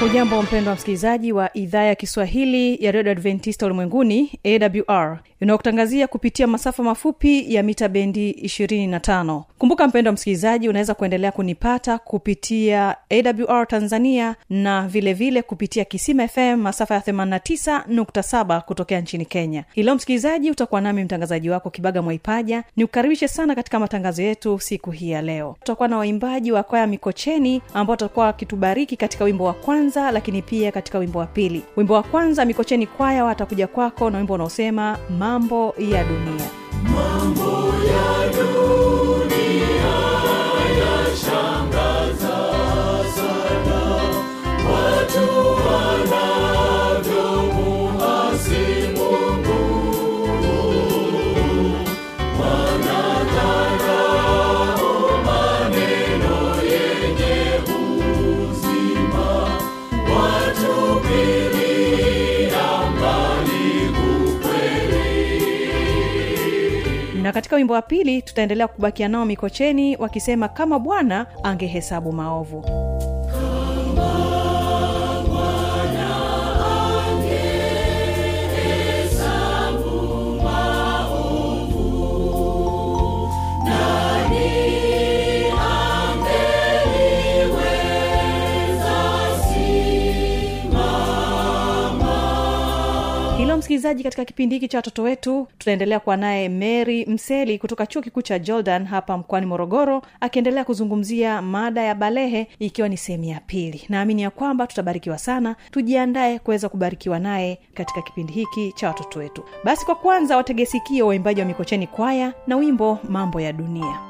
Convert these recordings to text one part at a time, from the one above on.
hujambo mpendo wa msikilizaji wa idhaa ya kiswahili ya redio adventista ulimwenguni awr inayokutangazia kupitia masafa mafupi ya mita bendi 25 kumbuka mpendo wa msikilizaji unaweza kuendelea kunipata kupitia awr tanzania na vilevile vile kupitia kisima fm masafa ya 89.7 kutokea nchini kenya. Ileo msikilizaji utakuwa nami mtangazaji wako kibaga mwaipaja ni kukaribishe sana katika matangazo yetu siku hii ya leo. Tutakuwa na waimbaji wa kwaya mikocheni ambao watakuwa wakitubariki katika wimbo wa kwanza lakini pia katika wimbo wa pili. Wimbo wa kwanza mikocheni kwaya watakuja kwako na wimbo unaosema mambo ya dunia na katika wimbo wa pili tutaendelea kubakia nao mikocheni wakisema kama bwana angehesabu maovu msikilizaji katika kipindi hiki cha watoto wetu tunaendelea kuwa naye mary mseli kutoka chuo kikuu cha jordan hapa mkoani morogoro akiendelea kuzungumzia mada ya balehe ikiwa ni sehemu ya pili. Naamini ya kwamba tutabarikiwa sana. Tujiandae kuweza kubarikiwa naye katika kipindi hiki cha watoto wetu. Basi kwa kwanza wategesikio waimbaji wa mikocheni kwaya na wimbo mambo ya dunia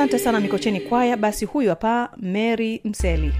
asante sana mikocheni kwaya. Basi huyu hapa mary mseli.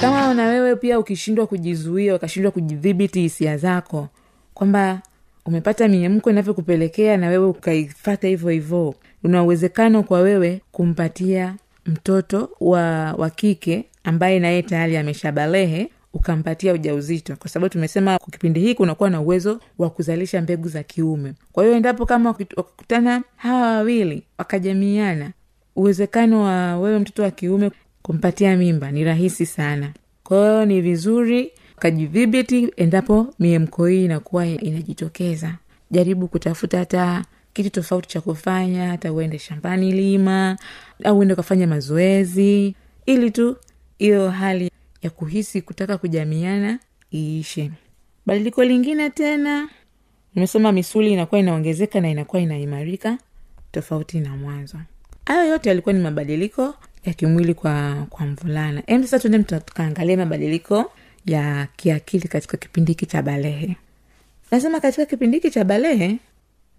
Kama na wewe pia ukishindwa kujizuia ukashindwa kujidhibiti hisia zako kwamba umepata miemko inavyokupelekea na wewe ukaifata hivyo hivyo una uwezekano kwa wewe kumpatia mtoto wa wa kike ambaye naye tayari ameshabalehe ukampatia ujauzito. Kwa sababu tumesema kwa kipindi hiki unakuwa na uwezo wa kuzalisha mbegu za kiume. Kwa hiyo endapo kama wakikutana hawa wawili wakajamiana uwezekano wa wewe mtoto wa kiume kumpatia mimba ni rahisi sana. Kwa hiyo ni vizuri ukajidhibiti endapo miemko hii inakuwa inajitokeza. Jaribu kutafuta hata kitu tofauti cha kufanya hata uende shambani lima au uende ukafanya mazoezi. Ili tu hiyo hali ya kuhisi kutaka kujamiana iishe. Badiliko lingine tena nimesema misuli inakuwa inaongezeka na inakuwa inaimarika tofauti na mwanzo. Hayo yote yalikuwa ni mabadiliko ya kimwili kwa kwa mvulana. Em sasa tuende tukaangalia mabadiliko ya kiakili katika kipindi hiki cha balehe. Nasema katika kipindi hiki cha balehe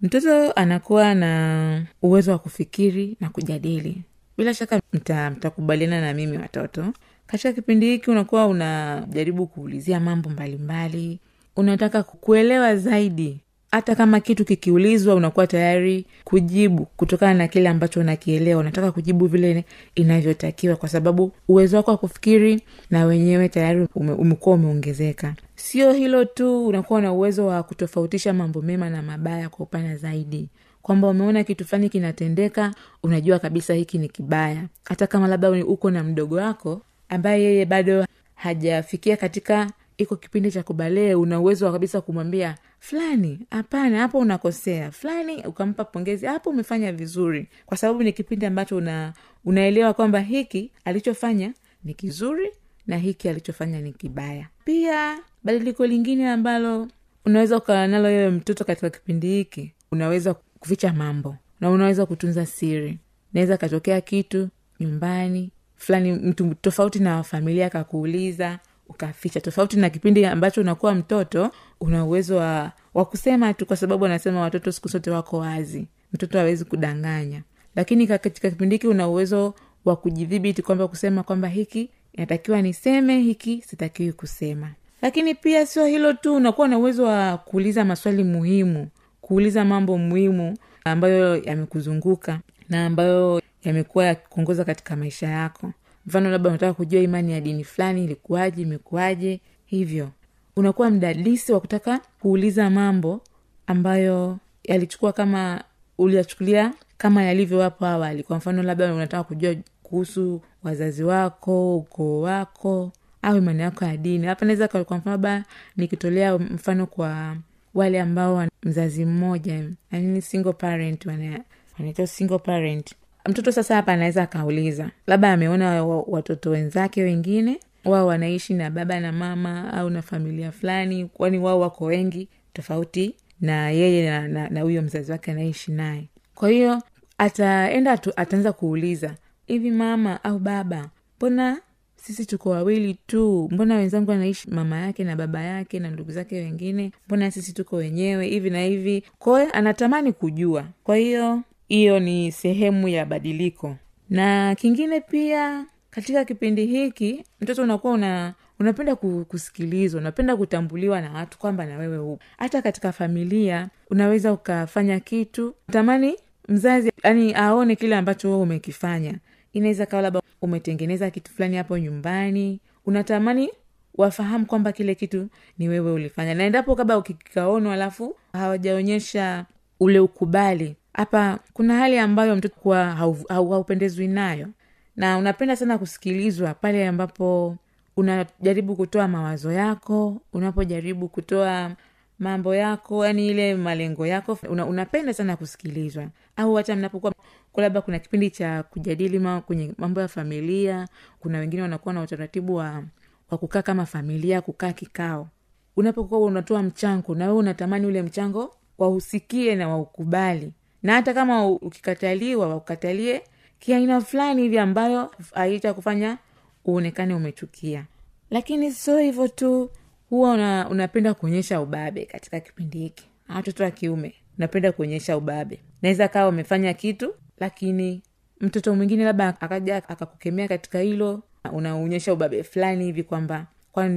mtoto anakuwa na uwezo wa kufikiri na kujadili. Bila shaka mta- mtakubaliana na mimi watoto. Katika kipindi hiki unakuwa unajaribu kuulizia mambo mbalimbali. Unataka kuelewa zaidi hata kama kitu kikiulizwa unakuwa tayari kujibu kutokana na kile ambacho unakielewa. Unataka kujibu vile inavyotakiwa kwa sababu uwezo wako wa kufikiri na wenyewe tayari umekuwa umeongezeka. Sio hilo tu unakuwa na uwezo wa kutofautisha mambo mema na mabaya kwa upana zaidi. Kwamba umeona kitu fulani kinatendeka unajua kabisa hiki ni kibaya. Hata kama labda uko na mdogo wako ambaye yeye bado hajafikia katika iko kipindi cha kubalee una uwezo wa kabisa kumwambia fulani hapana hapo unakosea. Fulani ukampa pongezi hapo umefanya vizuri. Kwa sababu ni kipindi ambacho una unaelewa kwamba hiki alichofanya ni kizuri na hiki alichofanya ni kibaya. Pia badiliko lingine ambalo unaweza ukawa nalo wewe mtoto katika kipindi hiki unaweza kuficha mambo na unaweza kutunza siri. Naweza katokea kitu nyumbani fulani mtu tofauti na familia akakuuliza ukaficha. Tofauti na kipindi ambacho unakuwa mtoto una uwezo wa, wa kusema tu kwa sababu anasema watoto siku zote wako wazi. Mtoto hawezi kudanganya. Lakini katika kipindi hiki una uwezo wa kujidhibiti kwamba kusema kwamba hiki inatakiwa niseme hiki sitakiwi kusema. Lakini pia sio hilo tu unakuwa na uwezo wa kuuliza maswali muhimu kuuliza mambo muhimu ambayo yamekuzunguka na ambayo yamekuwa yakikuongoza katika maisha yako mfano labda unataka kujua imani ya dini fulani ilikuwaje imekuwaje hivyo. Unakuwa mdadisi wa kutaka kuuliza mambo ambayo yalichukua kama uliyachukulia kama yalivyo hapo awali. Kwa mfano labda unataka kujua kuhusu wazazi wako ukoo wako au imani yako ya dini. Hapa naweza kwa mfano labda nikitolea mfano kwa wale ambao mzazi mmoja. Yani single parent wana- wanaitwa single parent mtoto sasa hapa anaweza akauliza labda ameona watoto wenzake wengine wao wanaishi na baba na mama au na familia fulani kwani wao wako wengi tofauti na yeye na- huyo mzazi wake anaishi naye. Kwa hiyo ataenda ataanza kuuliza hivi mama au baba mbona sisi tuko wawili tu? Mbona wenzangu anaishi mama yake na baba yake na ndugu zake wengine? Mbona sisi tuko wenyewe hivi na hivi? Kwahiyo anatamani kujua. Kwa hiyo hiyo ni sehemu ya badiliko. Na kingine pia katika kipindi hiki mtoto unakuwa una unapenda kusikilizwa unapenda kutambuliwa na watu kwamba na wewe upo. Hata katika familia unaweza ukafanya kitu tamani mzazi yani aone kile ambacho wewe umekifanya. Inaweza kawa labda umetengeneza kitu fulani hapo nyumbani unatamani wafahamu kwamba kile kitu ni wewe ulifanya. Na endapo kaba ukikaonwa alafu hawajaonyesha ule ukubali hapa kuna hali ambayo mtoto kuwa hau- hau- haupendezwi nayo. Na unapenda sana kusikilizwa pale ambapo unajaribu kutoa mawazo yako unapojaribu kutoa mambo yako yani ile malengo yako una, unapenda sana kusikilizwa. Au hata mnapokuwa labda kuna kipindi cha kujadili ma, kwenye mambo ya familia kuna wengine wanakuwa na utaratibu wa, wa kukaa kama familia kukaa kikao. Unapokuwa unatoa mchango na wewe unatamani ule mchango wausikie na waukubali na hata kama ukikataliwa waukatalie kiaina fulani hivi ambayo haita kufanya uonekane umechukia lakini sio hivyo tu huwa una, unapenda kuonyesha ubabe katika kipindi hiki. Watoto wa kiume unapenda kuonyesha ubabe. Naweza kawa umefanya kitu lakini mtoto mwingine labda akaja akakukemea katika hilo unaonyesha ubabe fulani hivi kwamba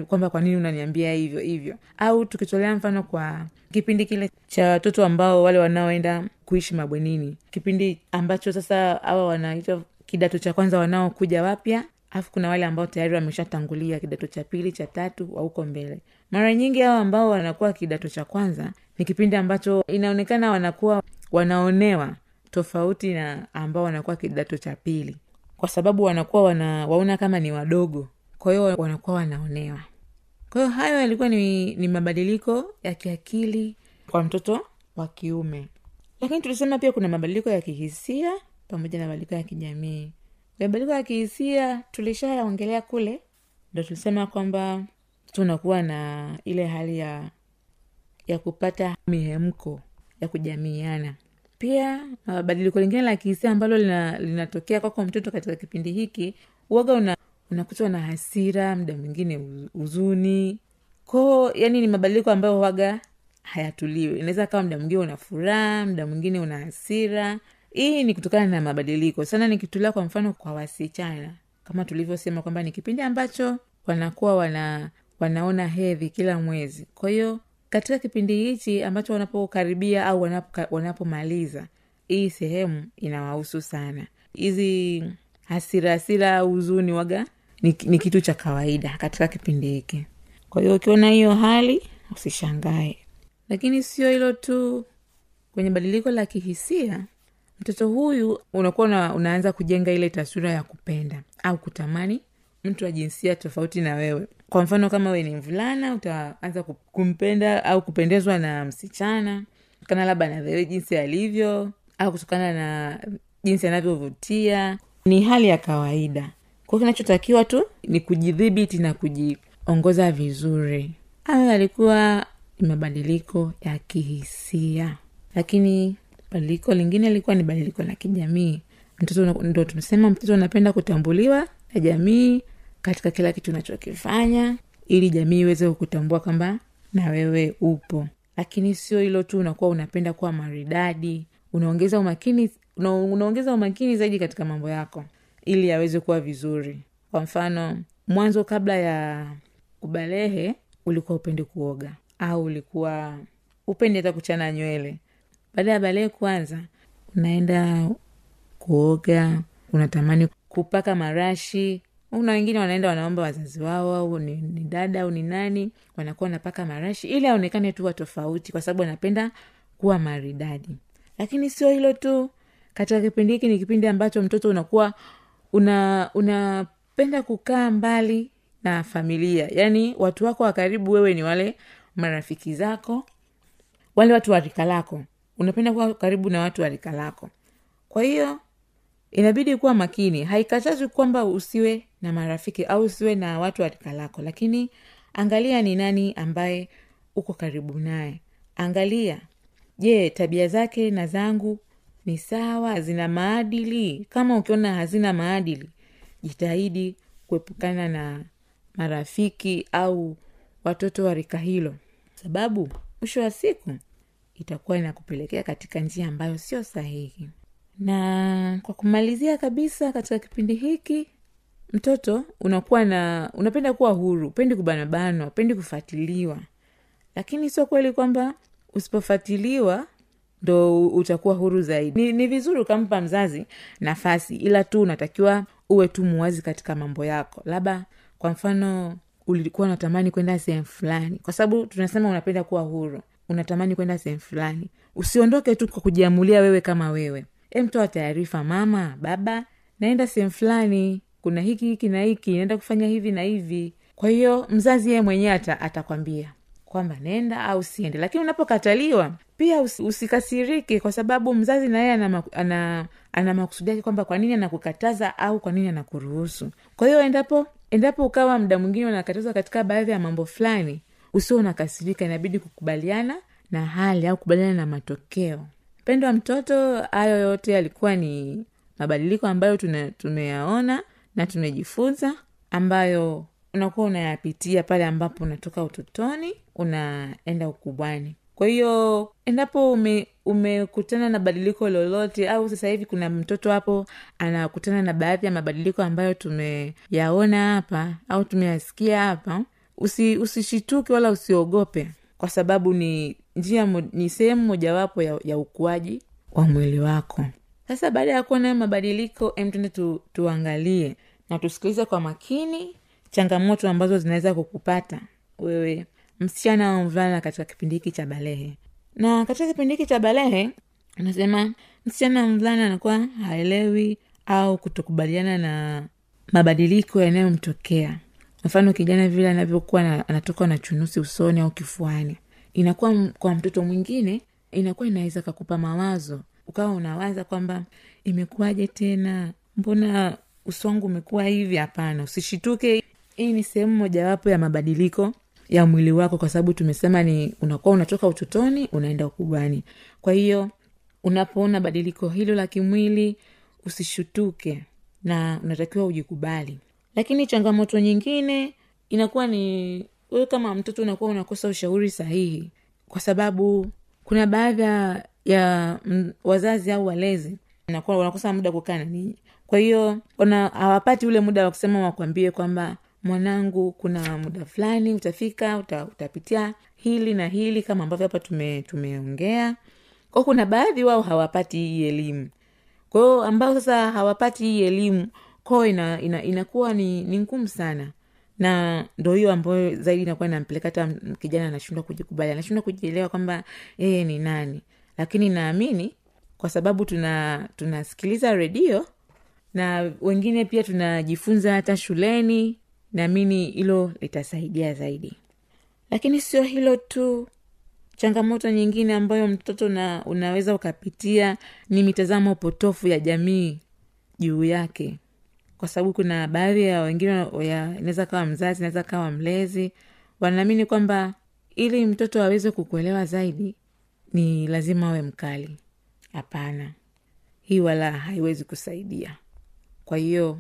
kwamba kwa nini unaniambia hivyo hivyo. Au tukitolea mfano kwa kipindi kile cha watoto ambao wale wanaoenda kuishi mabwenini. Kipindi ambacho sasa hawa wanaitwa kidato cha kwanza wanaokuja wapya alafu kuna wale ambao tayari wameshatangulia kidato cha pili cha tatu wa mbele. Mara nyingi hao ambao wanakuwa kidato cha kwanza ni kipindi ambacho inaonekana wanakuwa wanaonewa tofauti na ambao wanakuwa kidato cha pili. Kwa sababu wanakuwa wana, waona kama ni wadogo kwa hiyo wanakuwa wanaonewa. Kwa hiyo hayo yalikuwa ni, ni mabadiliko ya kiakili kwa mtoto wa kiume. Lakini tulisema pia kuna mabadiliko ya kihisia pamoja na mabadiliko ya kijamii. Mabadiliko ya kihisia tulishayaongelea kule ndo tulisema kwamba tunakuwa na ile hali ya ya kupata mihemko ya kujamiiana. Pia mabadiliko lingine la kihisia ambalo lina- linatokea kwako mtoto katika kipindi hiki uoga una unakutwa na hasira mda mwingine hu- huzuni koo yani ni mabadiliko ambayo waga hayatuliwi. Inaweza kawa mda mwingine una furaha mda mwingine una hasira. Hii ni kutokana na mabadiliko. Sana nikitulia kwa mfano kwa wasichana. Kama tulivyosema kwamba ni kipindi ambacho wanakuwa wana wanaona hedhi kila mwezi. Kwa hiyo katika kipindi hichi ambacho wanapokaribia au wanapomaliza wanapo hii sehemu inawahusu sana. Hizi hasira hasira au huzuni waga ni, kitu cha kawaida katika kipindi hiki. Kwa hiyo ukiona hiyo hali usishangae. Lakini sio hilo tu. Kwenye badiliko la kihisia mtoto huyu unakuwa una, unaanza kujenga ile taswira ya kupenda au kutamani mtu wa jinsia tofauti na wewe. Kwa mfano kama we ni mvulana utaanza kumpenda au kupendezwa na msichana kutokana labda na wewe jinsi alivyo au kutokana na jinsi anavyovutia. Ni hali ya kawaida kwa kinachotakiwa tu ni kujidhibiti na kujiongoza vizuri. Hayo yalikuwa ni mabadiliko ya kihisia. Lakini badiliko lingine lilikuwa ni badiliko la kijamii. Mtoto ndo tumesema mtoto anapenda kutambuliwa na jamii katika kila kitu unachokifanya ili jamii iweze kukutambua kwamba na wewe upo. Lakini sio hilo tu unakuwa unapenda kuwa maridadi unaongeza umakini una, unaongeza umakini zaidi katika mambo yako ili yaweze kuwa vizuri. Kwa mfano mwanzo kabla ya kubalehe ulikuwa upendi kuoga. Au ulikuwa upendi hata kuchana nywele. Baada ya balehe kwanza unaenda kuoga unatamani kupaka marashi. Una wengine wanaenda wanaomba wazazi wao au ni, ni dada au ni nani wanakuwa wanapaka marashi. Ili aonekane tu wa tofauti kwa sababu anapenda kuwa maridadi. Lakini sio hilo tu. Katika kipindi hiki ni kipindi ambacho mtoto unakuwa una unapenda kukaa mbali na familia. Yaani watu wako wa karibu wewe ni wale marafiki zako wale watu wa lako. Unapenda kuwa karibu na watu wa rika lako. Kwa hiyo inabidi kuwa makini. Haikatazwi kwamba usiwe na marafiki au usiwe na watu wa rika lako. Lakini angalia ni nani ambaye uko karibu naye. Angalia je tabia zake na zangu ni sawa zina maadili. Kama ukiona hazina maadili jitahidi kuepukana na marafiki au watoto wa rika hilo. Sababu mwisho wa siku itakuwa inakupelekea katika njia ambayo sio sahihi. Na kwa kumalizia kabisa katika kipindi hiki mtoto unakuwa na unapenda kuwa huru upendi kubanabanwa upendi kufuatiliwa. Lakini sio kweli kwamba usipofuatiliwa ndo utakuwa huru zaidi. Ni, ni vizuri ukampa mzazi nafasi ila tu unatakiwa uwe tu muwazi katika mambo yako. Labda kwa mfano ulikuwa unatamani kwenda sehemu fulani. Kwa sababu tunasema unapenda kuwa huru. Unatamani kwenda sehemu fulani. Usiondoke tu kwa kujiamulia wewe kama wewe. Emtoa taarifa mama baba naenda sehemu fulani. Kuna hiki hiki na hiki. Naenda kufanya hivi na hivi. Kwa hiyo mzazi yeye mwenyewe ata, atakwambia kwamba nenda au siende. Lakini unapokataliwa pia usikasirike kwa sababu mzazi na yeye ana, ana, ana makusudi yake kwamba kwa nini anakukataza au kwa nini anakuruhusu. Kwa hiyo endapo endapo ukawa mda mwingine unakatazwa katika baadhi ya mambo fulani usio unakasirika inabidi kukubaliana na hali au kukubaliana na matokeo. Pendo wa mtoto hayo yote yalikuwa ni mabadiliko ambayo tumeyaona na tumejifunza ambayo unakuwa unayapitia pale ambapo unatoka utotoni unaenda ukubwani. Kwa hiyo endapo ume, umekutana na badiliko lolote au sasa hivi kuna mtoto hapo anakutana na baadhi ya mabadiliko ambayo tumeyaona hapa au tumeyasikia hapa usi, usishituke wala usiogope kwa sababu ni njia ni sehemu mojawapo ya, ya ukuaji wa mwili wako. Sasa baada ya hayo mabadiliko tuangalie na tusikilize kwa makini changamoto ambazo zinaweza kukupata wewe msichana au mvulana katika kipindi hiki cha balehe. Na katika kipindi hiki cha balehe anasema msichana mvulana anakuwa haelewi au kutokubaliana na mabadiliko yanayomtokea. Mfano kijana vile anavyokuwa anatoka na chunusi usoni au kifuani. Inakuwa kwa mtoto mwingine inakuwa inaweza kakupa mawazo. Ukawa unawaza kwamba imekuwaje tena? Mbona uso wangu umekuwa hivi? Hapana usishituke hii ni sehemu mojawapo ya mabadiliko ya mwili wako kwa sababu tumesema ni unakuwa unatoka utotoni unaenda ukubwani. Kwa hiyo unapoona badiliko hilo la kimwili usishutuke na unatakiwa ujikubali. Lakini changamoto nyingine inakuwa ni wewe kama mtoto unakuwa unakosa ushauri sahihi. Kwa sababu kuna baadhi ya- mm, wazazi au walezi wanakuwa wanakosa muda kukaa na ninyi. Kwa hiyo hawapati ule muda wa kusema wakwambie kwamba mwanangu kuna muda fulani utafika uta, utapitia hili na hili kama ambavyo hapa tume, tumeongea. Kwao kuna baadhi wao hawapati hii elimu. Kwao ambao sasa hawapati hii elimu kwao ina, ina, inakuwa ni, ni ngumu sana. Na ndo hiyo ambayo zaidi inakuwa inampeleka hata kijana anashindwa kujikubali. Anashindwa kujielewa kwamba yeye ni nani. Lakini naamini kwa sababu tuna tunasikiliza redio na wengine pia tunajifunza hata shuleni naamini hilo litasaidia zaidi. Lakini sio hilo tu. Changamoto nyingine ambayo mtoto na unaweza ukapitia ni mitazamo potofu ya jamii juu yake. Kwa sababu kuna baadhi ya wengine inaweza kawa mzazi inaweza kawa mlezi wanaamini kwamba ili mtoto aweze kukuelewa zaidi ni lazima awe mkali. Hapana. Hii wala haiwezi kusaidia. Kwa hiyo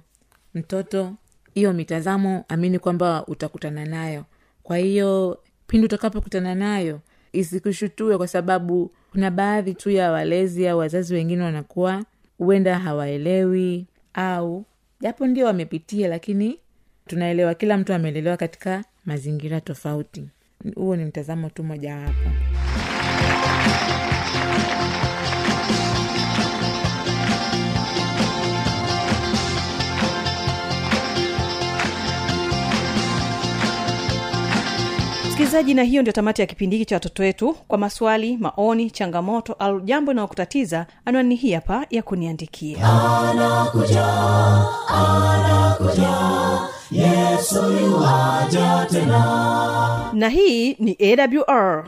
mtoto hiyo mitazamo amini kwamba utakutana nayo. Kwa hiyo pindi utakapokutana nayo isikushutue kwa sababu kuna baadhi tu ya walezi au wazazi wengine wanakuwa huenda hawaelewi au japo ndio wamepitia lakini tunaelewa kila mtu amelelewa katika mazingira tofauti. Huo ni mtazamo tu mojawapo msikilizaji na hiyo ndio tamati ya kipindi hiki cha watoto wetu. Kwa maswali maoni changamoto au jambo inayokutatiza anwani hii hapa ya kuniandikia. Yuwaja tena. Na hii ni awr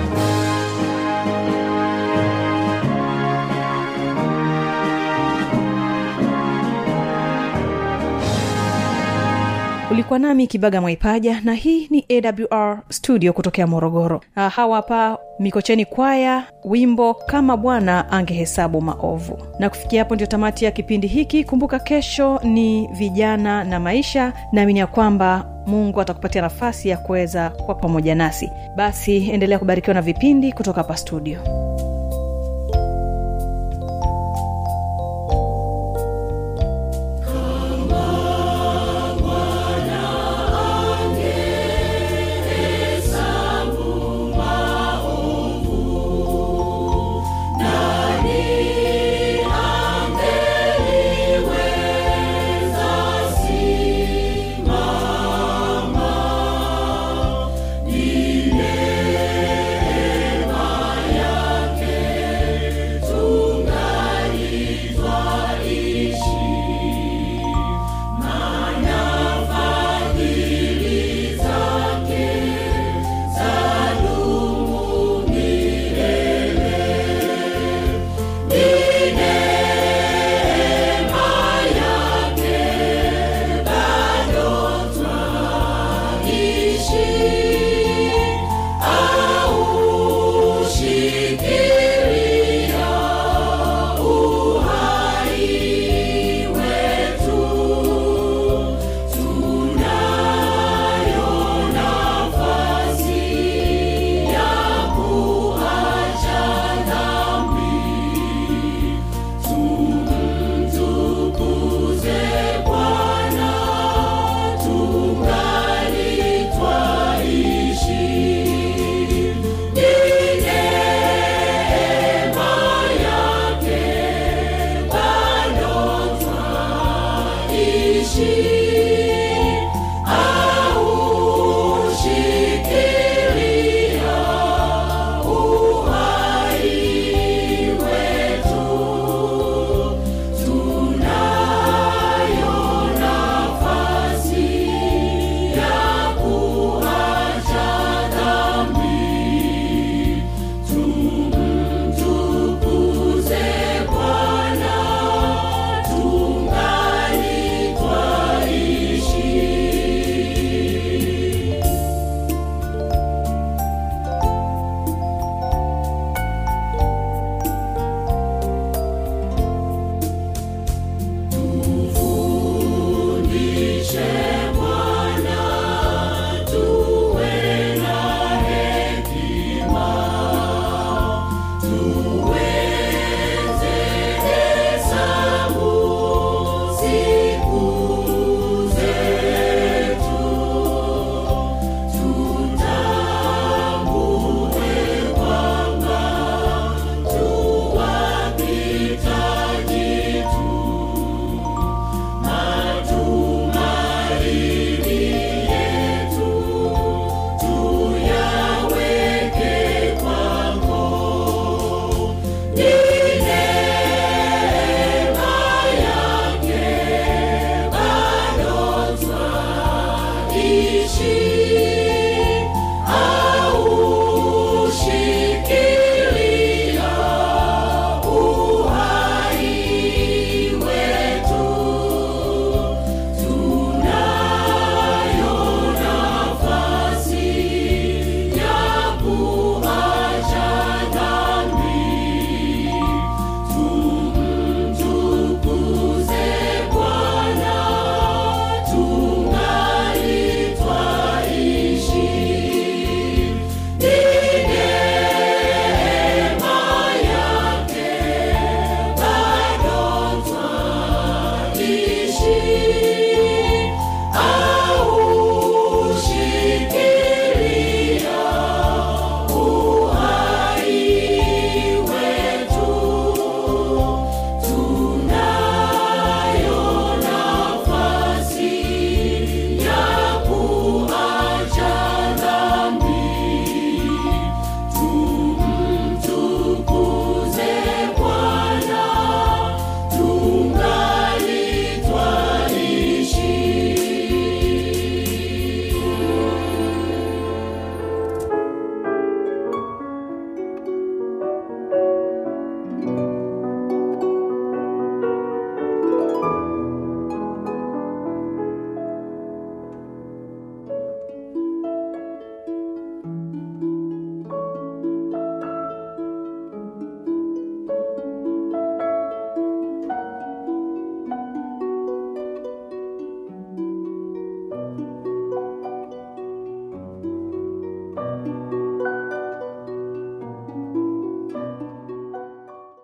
ulikuwa nami kibaga mwaipaja na hii ni awr studio kutokea morogoro. Ah, hawa hapa mikocheni kwaya wimbo kama bwana angehesabu maovu. Na kufikia hapo ndio tamati ya kipindi hiki. Kumbuka kesho ni vijana na maisha. Naamini ya kwamba mungu atakupatia nafasi ya kuweza kuwa pamoja nasi. Basi endelea kubarikiwa na vipindi kutoka hapa studio